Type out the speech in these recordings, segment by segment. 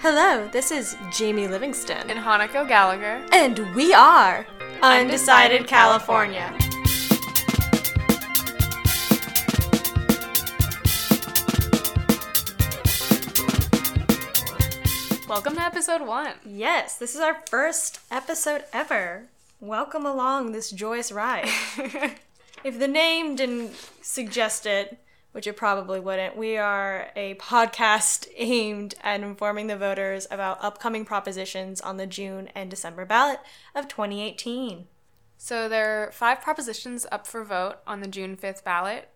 Hello, this is Jamie Livingston. and Hanako Gallagher. And we are Undecided California. Welcome to episode one. Yes, this is our first episode ever. Welcome along this joyous ride. if the name didn't suggest it, which it probably wouldn't, we are a podcast aimed at informing the voters about upcoming propositions on the June and December ballot of 2018. So there are five propositions up for vote on the June 5th ballot,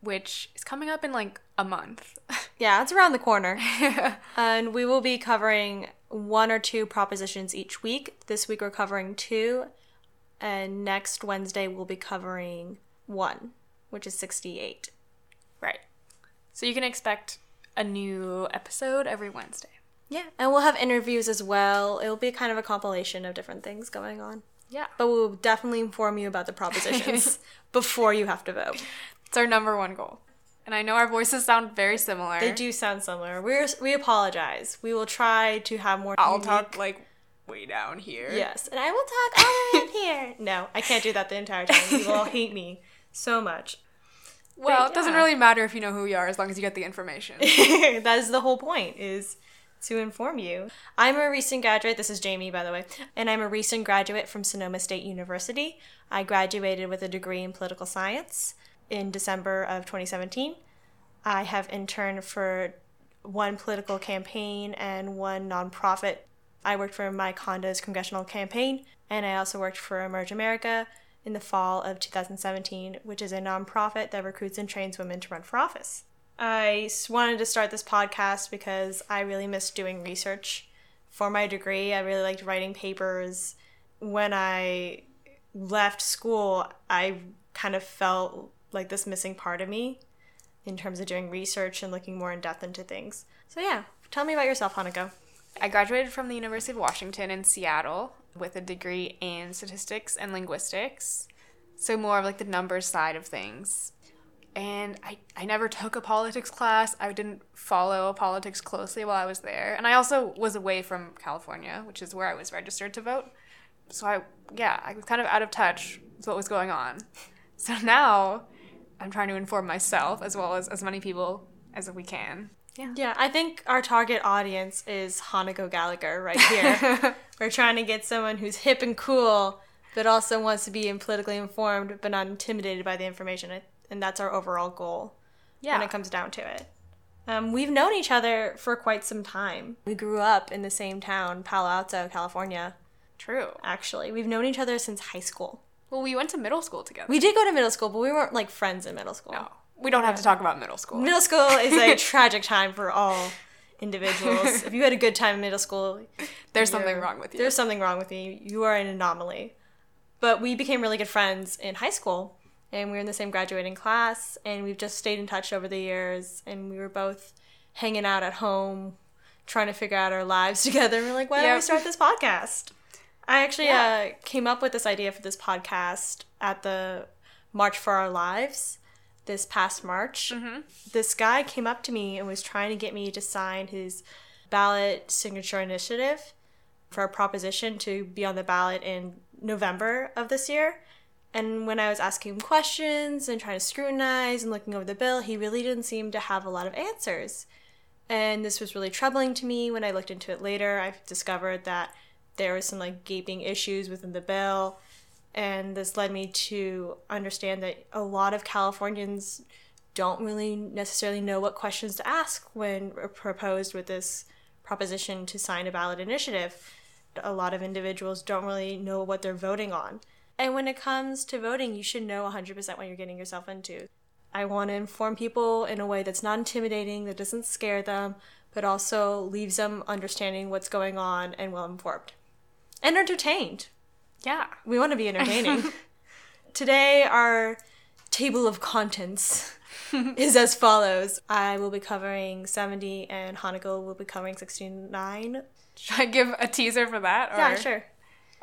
which is coming up in like a month. Yeah, it's around the corner. and we will be covering one or two propositions each week. This week we're covering two, and next Wednesday we'll be covering one, which is 68. So you can expect a new episode every Wednesday. Yeah, and we'll have interviews as well. It'll be kind of a compilation of different things going on. Yeah. But we'll definitely inform you about the propositions before you have to vote. It's our number one goal. And I know our voices sound very similar. They do sound similar. We're we apologize. We will try to have more. I'll unique- talk like way down here. Yes, and I will talk all the way up here. No, I can't do that the entire time. You will all hate me so much. Well, But it doesn't really matter if you know who you are as long as you get the information. that is the whole point is to inform you. I'm a recent graduate. This is Jamie, by the way, and I'm a recent graduate from Sonoma State University. I graduated with a degree in political science in December of 2017. I have interned for one political campaign and one nonprofit. I worked for my condo's congressional campaign, and I also worked for Emerge America in the fall of 2017, which is a nonprofit that recruits and trains women to run for office. I wanted to start this podcast because I really missed doing research for my degree. I really liked writing papers. When I left school, I kind of felt like this missing part of me in terms of doing research and looking more in depth into things. So, yeah, tell me about yourself, Hanako. I graduated from the University of Washington in Seattle with a degree in statistics and linguistics. So more of like the numbers side of things. And I, I never took a politics class. I didn't follow politics closely while I was there. And I also was away from California, which is where I was registered to vote. So I yeah, I was kind of out of touch with what was going on. So now I'm trying to inform myself as well as as many people as we can. Yeah. Yeah, I think our target audience is Hanako Gallagher right here. We're trying to get someone who's hip and cool, but also wants to be politically informed, but not intimidated by the information. And that's our overall goal Yeah. when it comes down to it. Um, we've known each other for quite some time. We grew up in the same town, Palo Alto, California, True. actually. We've known each other since high school. Well, we went to middle school together. We did go to middle school, but we weren't like friends in middle school. No, we don't have to talk about middle school. Middle school is a tragic time for all individuals. if you had a good time in middle school, There's something wrong with you. There's something wrong with you. You are an anomaly. But we became really good friends in high school, and we were in the same graduating class, and we've just stayed in touch over the years. And we were both hanging out at home, trying to figure out our lives together. And we're like, why don't we start this podcast? I actually Yeah. uh, came up with this idea for this podcast at the March for Our Lives this past March. Mm-hmm. This guy came up to me and was trying to get me to sign his ballot signature initiative for a proposition to be on the ballot in November of this year. And when I was asking him questions and trying to scrutinize and looking over the bill, he really didn't seem to have a lot of answers. And this was really troubling to me. When I looked into it later, I discovered that there were some like gaping issues within the bill. And this led me to understand that a lot of Californians don't really necessarily know what questions to ask when proposed with this proposition to sign a ballot initiative. A lot of individuals don't really know what they're voting on. And when it comes to voting, you should know 100% what you're getting yourself into. I want to inform people in a way that's not intimidating, that doesn't scare them, but also leaves them understanding what's going on and well informed. And entertained. Yeah. We want to be entertaining. Today, our table of contents is as follows I will be covering 70, and Hanako will be covering 69. Should I give a teaser for that? Or? Yeah, sure.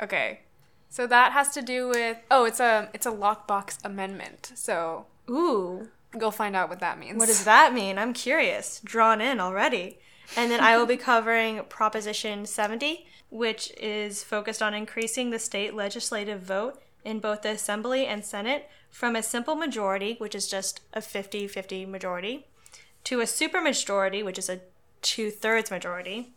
Okay. So that has to do with oh, it's a it's a lockbox amendment. So Ooh, go find out what that means. what does that mean? I'm curious. Drawn in already. And then I will be covering Proposition 70, which is focused on increasing the state legislative vote in both the Assembly and Senate from a simple majority, which is just a 50 50 majority, to a supermajority, which is a two thirds majority,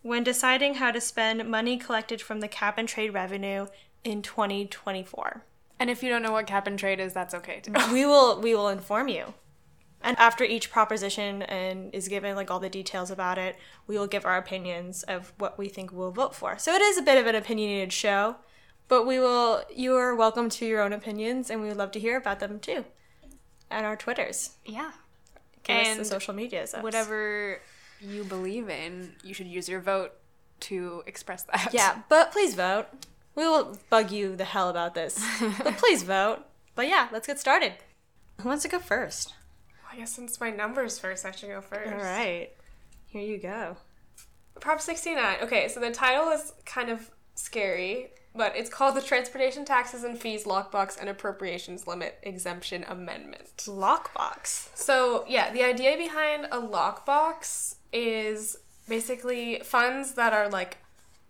when deciding how to spend money collected from the cap and trade revenue in 2024. And if you don't know what cap and trade is, that's okay too. we will we will inform you. And after each proposition and is given like all the details about it, we will give our opinions of what we think we'll vote for. So it is a bit of an opinionated show, but we will you are welcome to your own opinions and we would love to hear about them too. And our Twitters. yeah. Give us And the social medias. Whatever you believe in, you should use your vote to express that. Yeah, but please vote. We will bug you the hell about this. but please vote. But yeah, let's get started. Who wants to go first? I guess since my number's first, I should go first. All right. Here you go. Prop 69. Okay, so the title is kind of scary, but it's called the Transportation Taxes and Fees Lockbox and Appropriations Limit Exemption Amendment. Lockbox. So, yeah, the idea behind a lockbox is basically funds that are like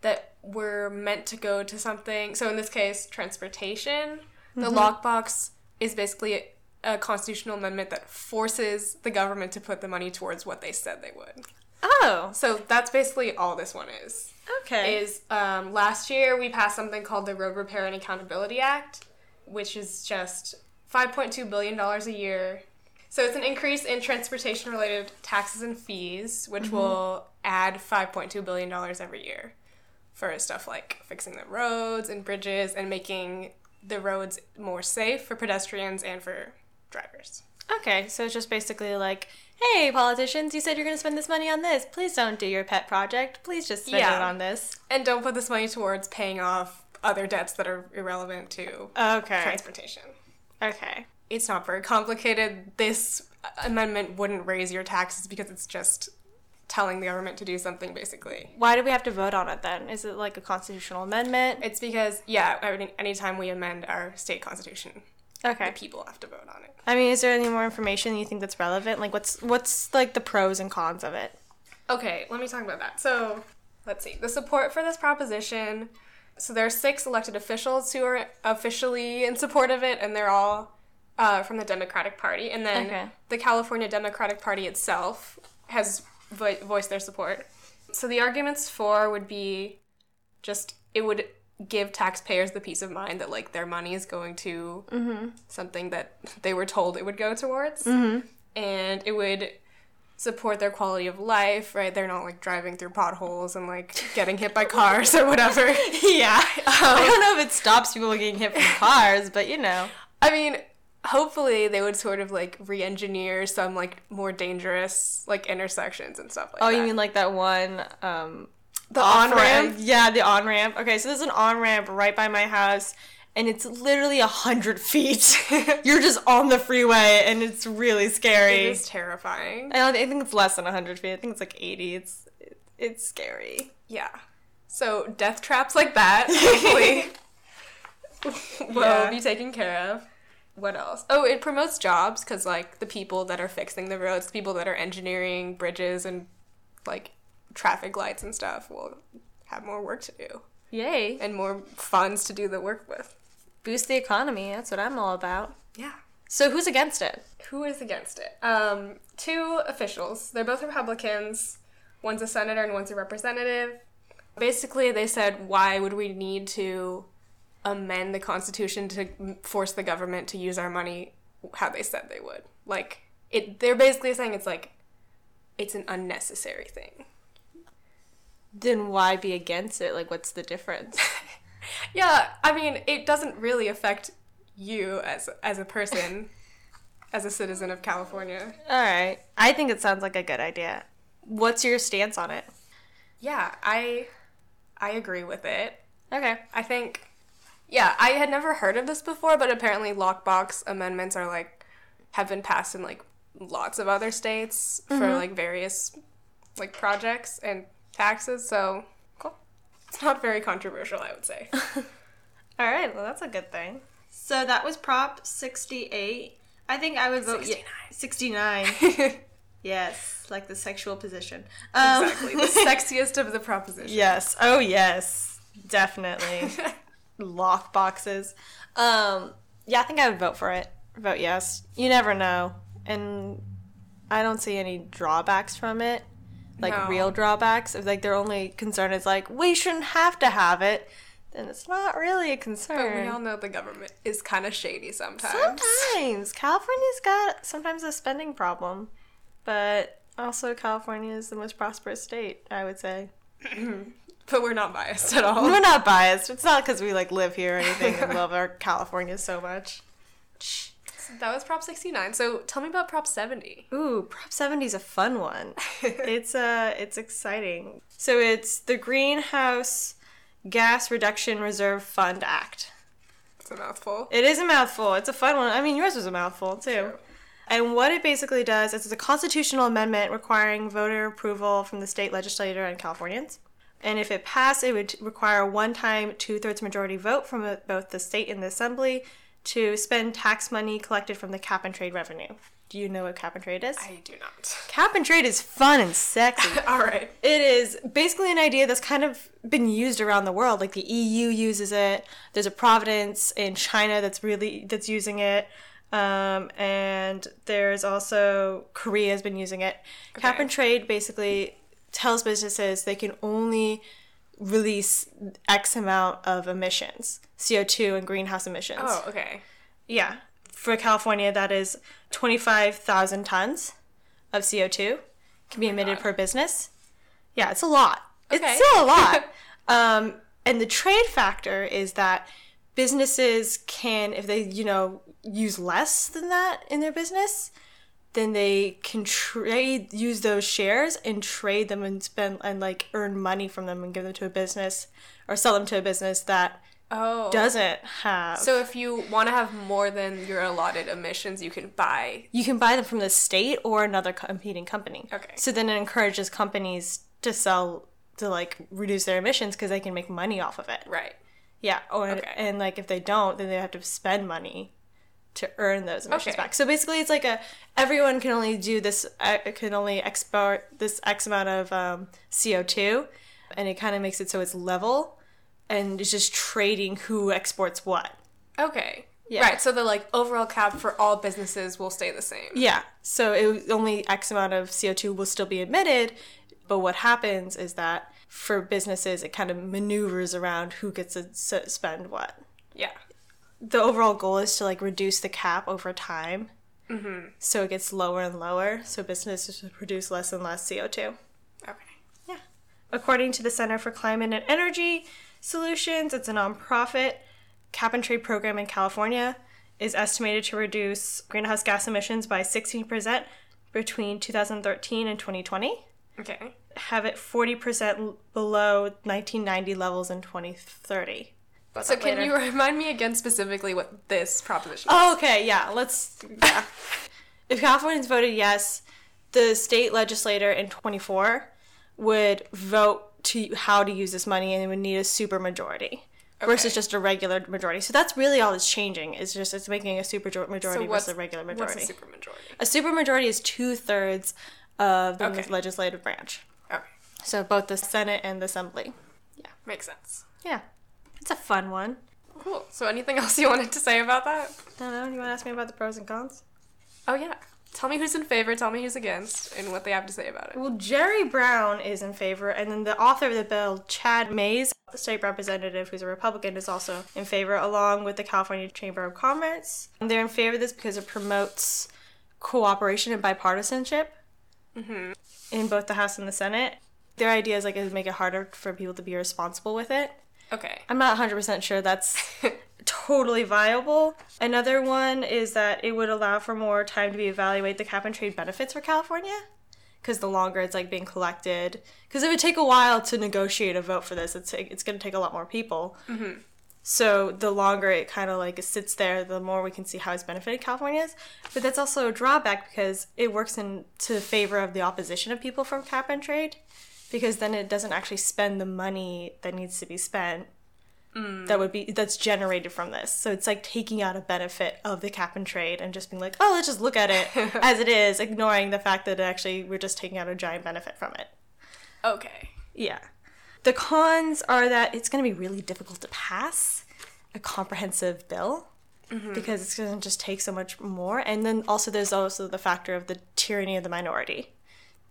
that were meant to go to something. So, in this case, transportation. The mm-hmm. lockbox is basically a, constitutional amendment that forces the government to put the money towards what they said they would. Oh, So that's basically all this one is. okay. Is um, last year we passed something called the Road Repair and Accountability Act, which is just 5.2 billion dollars a year. So it's an increase in transportation related taxes and fees, which will add 5.2 billion dollars every year for stuff like fixing the roads and bridges and making the roads more safe for pedestrians and for drivers. Okay, so it's just basically like, hey, politicians, you said you're going to spend this money on this. Please don't do your pet project. Please just spend Yeah. it on this. And don't put this money towards paying off other debts that are irrelevant to Okay. transportation. Okay. It's not very complicated. This amendment wouldn't raise your taxes because it's just telling the government to do something basically. Why do we have to vote on it then? Is it like a constitutional amendment? It's because, yeah, anytime we amend our state constitution, Okay. the people have to vote on it. I mean, is there any more information you think that's relevant? Like, what's what's like the pros and cons of it? Okay, let me talk about that. So, let's see. The support for this proposition. So, there are six elected officials who are officially in support of it, and they're all uh, from the Democratic Party. And then Okay. the California Democratic Party itself has vo- voiced their support. So, the arguments for would be just it would give taxpayers the peace of mind that like their money is going to mm-hmm. something that they were told it would go towards. Mm-hmm. And it would support their quality of life right? They're not like driving through potholes and like getting hit by cars or whatever. Yeah. Um, I don't know if it stops people getting hit from cars, but you know. i mean hopefully they would sort of like re-engineer some like more dangerous like intersections and stuff like Oh, that. you mean like that one um the on-ramp Yeah, the on ramp. Okay, so there's an on ramp right by my house, and it's literally a hundred feet. You're just on the freeway, and it's really scary. It is terrifying I. I think it's less than hundred feet. I think it's like eighty. It's it's scary. Yeah. So death traps like that hopefully will Yeah. be taken care of. What else? Oh, it promotes jobs because like the people that are fixing the roads, the people that are engineering bridges and like traffic lights and stuff will have more work to do Yay! and more funds to do the work with. Boost the economy. That's what I'm all about. Yeah. So who's against it? Who is against it? Um, two officials. They're both Republicans. One's a senator and one's a representative. Basically, they said, why would we need to amend the Constitution to force the government to use our money how they said they would? Like, it. They're basically saying it's like, it's an unnecessary thing. Then why be against it? Like, what's the difference? Yeah, I mean, it doesn't really affect you as as a person, as a citizen of California. all right. I think it sounds like a good idea. What's your stance on it? Yeah, I I agree with it. Okay. I think yeah, I had never heard of this before, but apparently lockbox amendments are like have been passed in like lots of other states for mm-hmm. like various like projects and taxes, so cool. It's not very controversial, I would say. All right, well, that's a good thing. So that was Prop 68. I think I would vote 69. 69. Yes, like the sexual position. Um, Exactly. the sexiest of the propositions. yes. Oh, yes. Definitely. Lock boxes. Um, yeah, I think I would vote for it. Vote yes. You never know. And I don't see any drawbacks from it. Like No. real drawbacks. If like their only concern is like, we shouldn't have to have it, then it's not really a concern. But we all know the government is kind of shady sometimes. Sometimes California's got sometimes a spending problem, but also California is the most prosperous state. I would say But we're not biased at all. we're not biased. It's not because we like live here or anything and love our California so much. That was Prop 69. So tell me about Prop 70. Ooh, Prop 70 is a fun one. it's uh it's exciting. So it's the Greenhouse Gas Reduction Reserve Fund Act. It's a mouthful. It is a mouthful. It's a fun one. I mean, yours was a mouthful too. True. And what it basically does is it's a constitutional amendment requiring voter approval from the state legislature and Californians. And if it passed, it would require a one time two thirds majority vote from uh, both the state and the assembly to spend tax money collected from the cap and trade revenue. Do you know what cap and trade is? I do not. Cap and trade is fun and sexy. All right. It is basically an idea that's kind of been used around the world. Like the EU uses it. There's a Providence in China that's really that's using it, um, and there's also Korea has been using it. Cap and trade basically tells businesses they can only release X amount of emissions, CO2 and greenhouse emissions. Oh, okay. Yeah. For California, that is 25,000 tons of CO2 can be emitted God. per business. Yeah, it's a lot. Okay. It's still a lot. um, and the trade factor is that businesses can, if they, you know, use less than that in their business, then they can trade, use those shares and trade them and spend, and like earn money from them and give them to a business or sell them to a business that Oh. doesn't have. so if you want to have more than your allotted emissions, you can buy. you can buy them from the state or another competing company. Okay. So then it encourages companies to sell to like reduce their emissions because they can make money off of it. Right. Yeah. Or Okay. and like if they don't, then they have to spend money to earn those emissions Okay. back. So basically, it's like a everyone can only do this. Uh, can only export this X amount of um, CO two, and it kind of makes it so it's level, and it's just trading who exports what. Okay. Yeah. Right. So the like overall cap for all businesses will stay the same. Yeah. So it only X amount of CO2 will still be emitted, but what happens is that for businesses, it kind of maneuvers around who gets to spend what. Yeah. The overall goal is to like reduce the cap over time. Mm-hmm. So it gets lower and lower, so businesses produce less and less CO2. Okay. Yeah. According to the Center for Climate and Energy Solutions, it's a nonprofit cap and trade program in California is estimated to reduce greenhouse gas emissions by 16% between 2013 and 2020. Okay. Have it 40% below 1990 levels in 2030. But So can you remind me again specifically what this proposition? is? Oh, okay, yeah. Let's. Yeah. if Californians voted yes, the state legislator in 24 would vote to how to use this money, and it would need a super majority versus just a regular majority. So that's really all that's changing. Is just it's making a super majority So versus a regular majority. What's majority. a super majority? a super majority is two thirds of the Okay. legislative branch. Okay. So both the Senate and the Assembly. Yeah. Makes sense. Yeah, it's a fun one. Cool. So anything else you wanted to say about that? I don't know. You want to ask me about the pros and cons? Oh yeah. Tell me who's in favor, tell me who's against, and what they have to say about it. Well, Jerry Brown is in favor, and then the author of the bill, Chad Mayes, the state representative who's a Republican, is also in favor, along with the California Chamber of Commerce. And they're in favor of this because it promotes cooperation and bipartisanship mm-hmm. in both the House and the Senate. Their idea is like it would make it harder for people to be responsible with it. Okay. I'm not 100% sure that's totally viable. Another one is that it would allow for more time to be evaluate the cap and trade benefits for California because the longer it's like being collected because it would take a while to negotiate a vote for this. It's it's going to take a lot more people. Mm-hmm. So the longer it kind of like sits there the more we can see how it's benefited californians but that's also a drawback because it works in to favor of the opposition of people from cap and trade because then it doesn't actually spend the money that needs to be spent mm. that would be that's generated from this. So it's like taking out a benefit of the cap and trade and just being like, oh, let's just look at it as it is, ignoring the fact that actually we're just taking out a giant benefit from it. Okay. Yeah. The cons are that it's going to be really difficult to pass a comprehensive bill mm-hmm. because it's going to just take so much more. And then also, there's also the factor of the tyranny of the minority.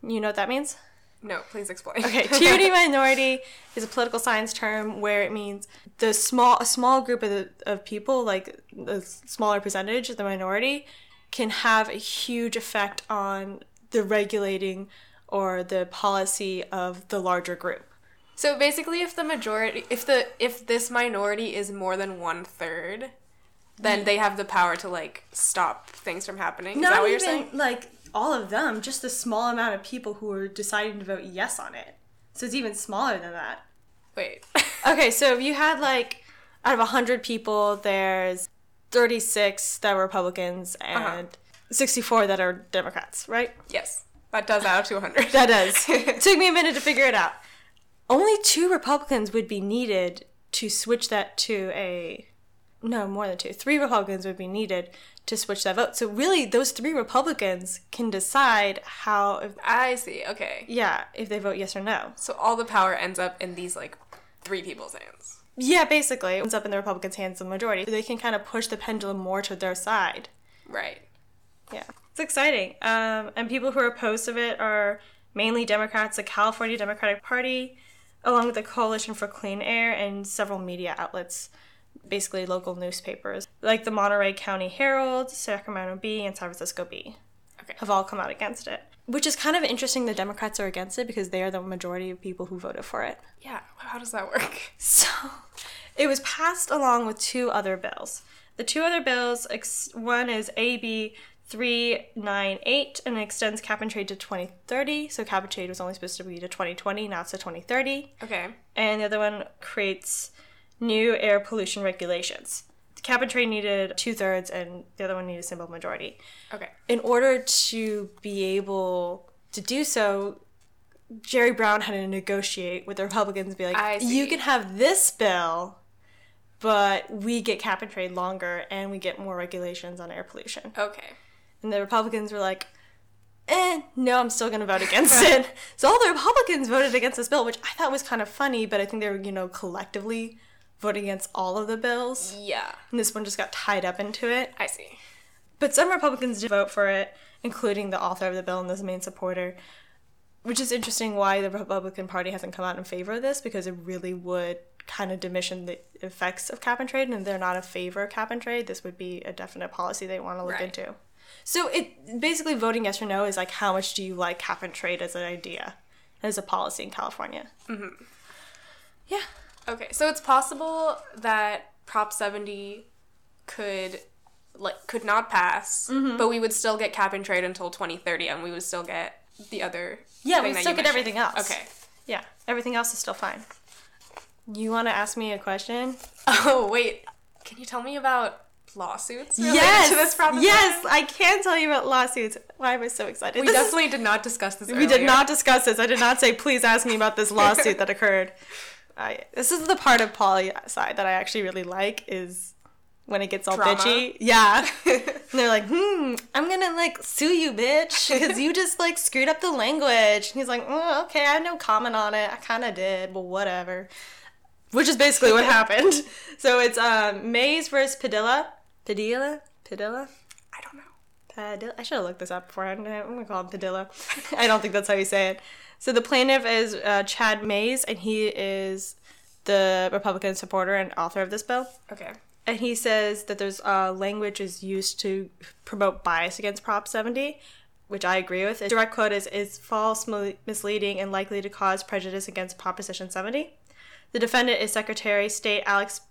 You know what that means? No, please explain. Okay, tyranny minority is a political science term where it means the small a small group of, the, of people, like the smaller percentage of the minority, can have a huge effect on the regulating or the policy of the larger group. So basically, if the majority, if the if this minority is more than one third, then mm. they have the power to like stop things from happening. Is that what you're saying? like all of them, just the small amount of people who are deciding to vote yes on it. So it's even smaller than that. Wait. Okay, so if you had like out of 100 people, there's 36 that were Republicans uh-huh. and 64 that are Democrats, right? yes, that does add up to 100. That does. Took me a minute to figure it out. Only two Republicans would be needed to switch that to a. No, more than two. Three Republicans would be needed to switch that vote. So really, those three Republicans can decide how, if, I see. Okay. yeah, if they vote yes or no. So all the power ends up in these like three people's hands. Yeah, basically, it's up in the Republicans' hands, the majority. They can kind of push the pendulum more to their side. Right. Yeah, it's exciting. Um, and people who are opposed to it are mainly Democrats, the California Democratic Party, along with the Coalition for Clean Air and several media outlets, basically local newspapers like the Monterey County Herald, Sacramento Bee, and San Francisco Bee. Okay. Have all come out against it. Which is kind of interesting the Democrats are against it because they are the majority of people who voted for it. Yeah. How does that work? So it was passed along with two other bills. The two other bills, one is AB 398 and extends cap and trade to 2030. So cap and trade was only supposed to be to 2020, now it's to 2030. Okay. And the other one creates new air pollution regulations. The cap and trade needed two thirds and the other one needed a simple majority Okay. in order to be able to do so, Jerry Brown had to negotiate with the Republicans and be like, you can have this bill, but we get cap and trade longer and we get more regulations on air pollution. Okay. And the Republicans were like, eh, no, I'm still going to vote against it. So all the Republicans voted against this bill, which I thought was kind of funny, but I think they were, you know, collectively voting against all of the bills. Yeah. And this one just got tied up into it. I see. But some Republicans did vote for it, including the author of the bill and the main supporter. Which is interesting why the Republican Party hasn't come out in favor of this because it really would kind of diminish the effects of cap and trade, and they're not in favor of cap and trade. This would be a definite policy they want to look Right. into. So it basically voting yes or no is like how much do you like cap and trade as an idea, as a policy in California. Mm-hmm. Yeah. Okay. So it's possible that Prop 70 could like could not pass, Mm-hmm. but we would still get cap and trade until 2030 and we would still get the other Yeah, we still you get mentioned. everything else. Okay. Yeah, everything else is still fine. You want to ask me a question? Oh, wait. Can you tell me about lawsuits related yes, to this proposition? yes, I can tell you about lawsuits. Why am I so excited? We This is- definitely did not discuss this we did not discuss this. I did not say please ask me about this lawsuit that occurred. I, this is the part of poli sci that I actually really like is when it gets all Drama. bitchy. Yeah, and they're like, hmm, I'm gonna like sue you, bitch, because you just like screwed up the language. And he's like, oh, okay, I have no comment on it. I kind of did, but whatever. Which is basically what happened. So it's um, Mayes versus Padilla. Padilla? Padilla? I don't know. Padilla. I should have looked this up before. I'm gonna call him Padilla. I don't think that's how you say it. So the plaintiff is uh, Chad Mayes, and he is the Republican supporter and author of this bill. Okay. And he says that there's uh, language is used to promote bias against Prop 70, which I agree with. Direct quote is, is false, mi- misleading, and likely to cause prejudice against Proposition 70. The defendant is Secretary of State Alex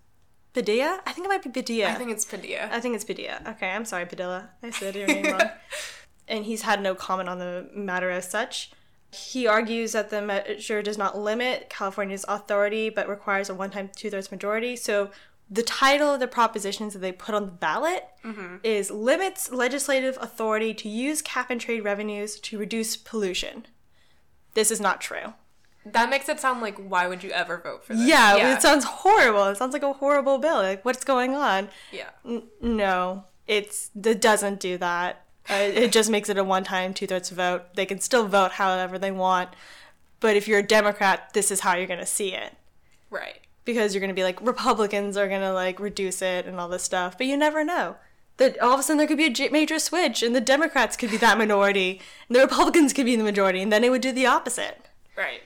Padilla. I think it might be Padilla. I think it's Padilla. I think it's Padilla. Okay, I'm sorry, Padilla. I said your name wrong. And he's had no comment on the matter as such. He argues that the measure does not limit California's authority but requires a one time two thirds majority. So the title of the propositions that they put on the ballot mm-hmm. is Limits Legislative Authority to Use Cap and Trade Revenues to Reduce Pollution. This is not true. That makes it sound like why would you ever vote for this? Yeah, it sounds horrible. It sounds like a horrible bill. Like, what's going on? yeah. N- no, it's it doesn't do that. Uh, it just makes it a one-time two-thirds vote. They can still vote however they want, but if you're a Democrat, this is how you're gonna see it Right. because you're gonna be like Republicans are gonna like reduce it and all this stuff, but you never know. That all of a sudden there could be a major switch, and the Democrats could be that minority, and the Republicans could be the majority, and then it would do the opposite. Right.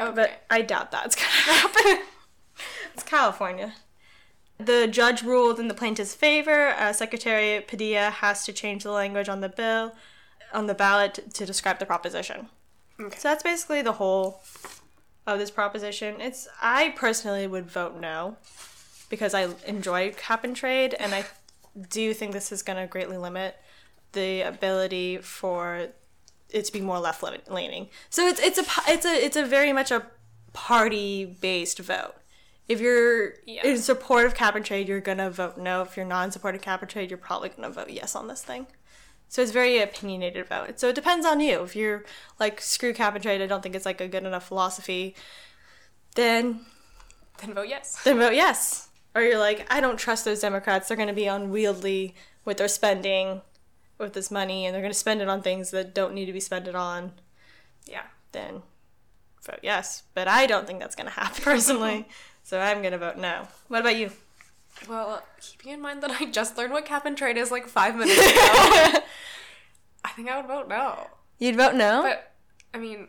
Okay. But I doubt that's gonna happen. it's California. The judge ruled in the plaintiff's favor. Uh, Secretary Padilla has to change the language on the bill, on the ballot, to, describe the proposition. Okay. So that's basically the whole of this proposition. It's I personally would vote no because I enjoy cap and trade, and I do think this is going to greatly limit the ability for it to be more left leaning. So it's it's a it's a it's a very much a party based vote. If you're Yeah. in support of cap and trade, you're gonna vote no. If you're not in support of cap and trade, you're probably gonna vote yes on this thing. So it's very opinionated vote. So it depends on you. If you're like screw cap and trade, I don't think it's like a good enough philosophy. Then then vote yes. then vote yes. Or you're like, I don't trust those Democrats. They're going to be unwieldy with their spending, with this money, and they're going to spend it on things that don't need to be spent it on. Yeah. Then vote yes. But I don't think that's going to happen personally. so I'm going to vote no. What about you? Well, keeping in mind that I just learned what cap and trade is like five minutes ago, I think I would vote no. You'd vote no? But I mean,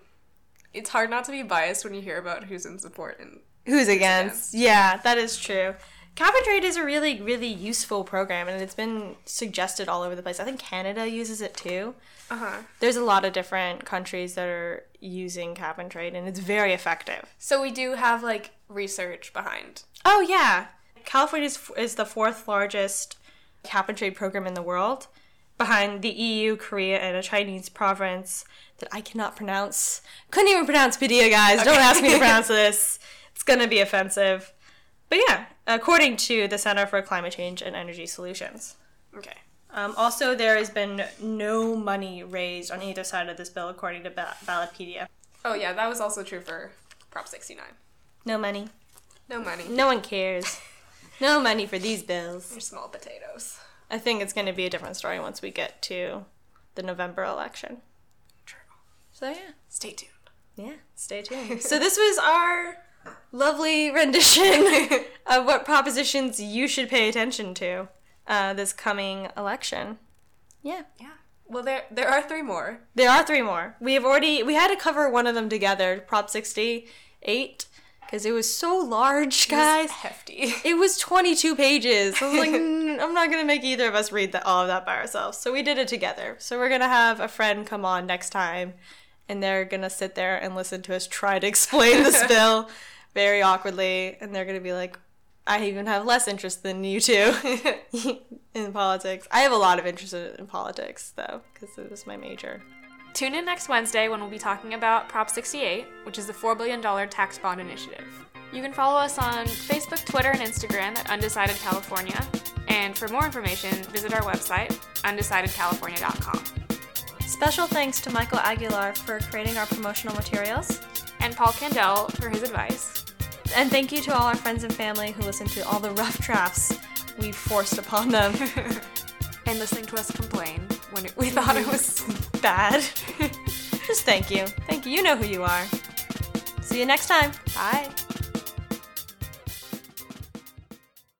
it's hard not to be biased when you hear about who's in support and Who's against? Yeah, that is true. Cap and trade is a really, really useful program, and it's been suggested all over the place. I think Canada uses it too. uh huh. There's a lot of different countries that are using cap and trade, and it's very effective. So we do have like research behind. Oh yeah, California is, is the fourth largest cap and trade program in the world, behind the EU, Korea, and a Chinese province that I cannot pronounce. Couldn't even pronounce Padilla, guys. Don't ask me to pronounce this. It's gonna be offensive. But yeah, according to the Center for Climate Change and Energy Solutions. Okay. Um, also, there has been no money raised on either side of this bill, according to ba- Ballotpedia. Oh yeah, that was also true for Prop 69. No money. No money. No one cares. No money for these bills. They're small potatoes. I think it's going to be a different story once we get to the November election. True. So yeah, Stay tuned. yeah, stay tuned. so this was our lovely rendition of what propositions you should pay attention to uh, this coming election. Yeah. Yeah. Well, there there are three more. There are three more. We have already we had to cover one of them together, Prop 68, because it was so large, guys. Hefty. It was 22 pages. I was like, "Mm, I'm not gonna make either of us read that all of that by ourselves. So we did it together. So we're gonna have a friend come on next time, and they're gonna sit there and listen to us try to explain this bill very awkwardly, and they're gonna be like, I even have less interest than you two in politics. I have a lot of interest in, politics though, because it was my major. Tune in next Wednesday when we'll be talking about Prop 68, which is the $4 billion tax bond initiative. You can follow us on Facebook, Twitter, and Instagram at Undecided California. And for more information, visit our website, undecidedcalifornia.com. Special thanks to Michael Aguilar for creating our promotional materials. And Paul Candell for his advice. And thank you to all our friends and family who listened to all the rough drafts we forced upon them. And listening to us complain when it, we thought it was Bad. Just thank you. Thank you. You know who you are. See you next time. bye.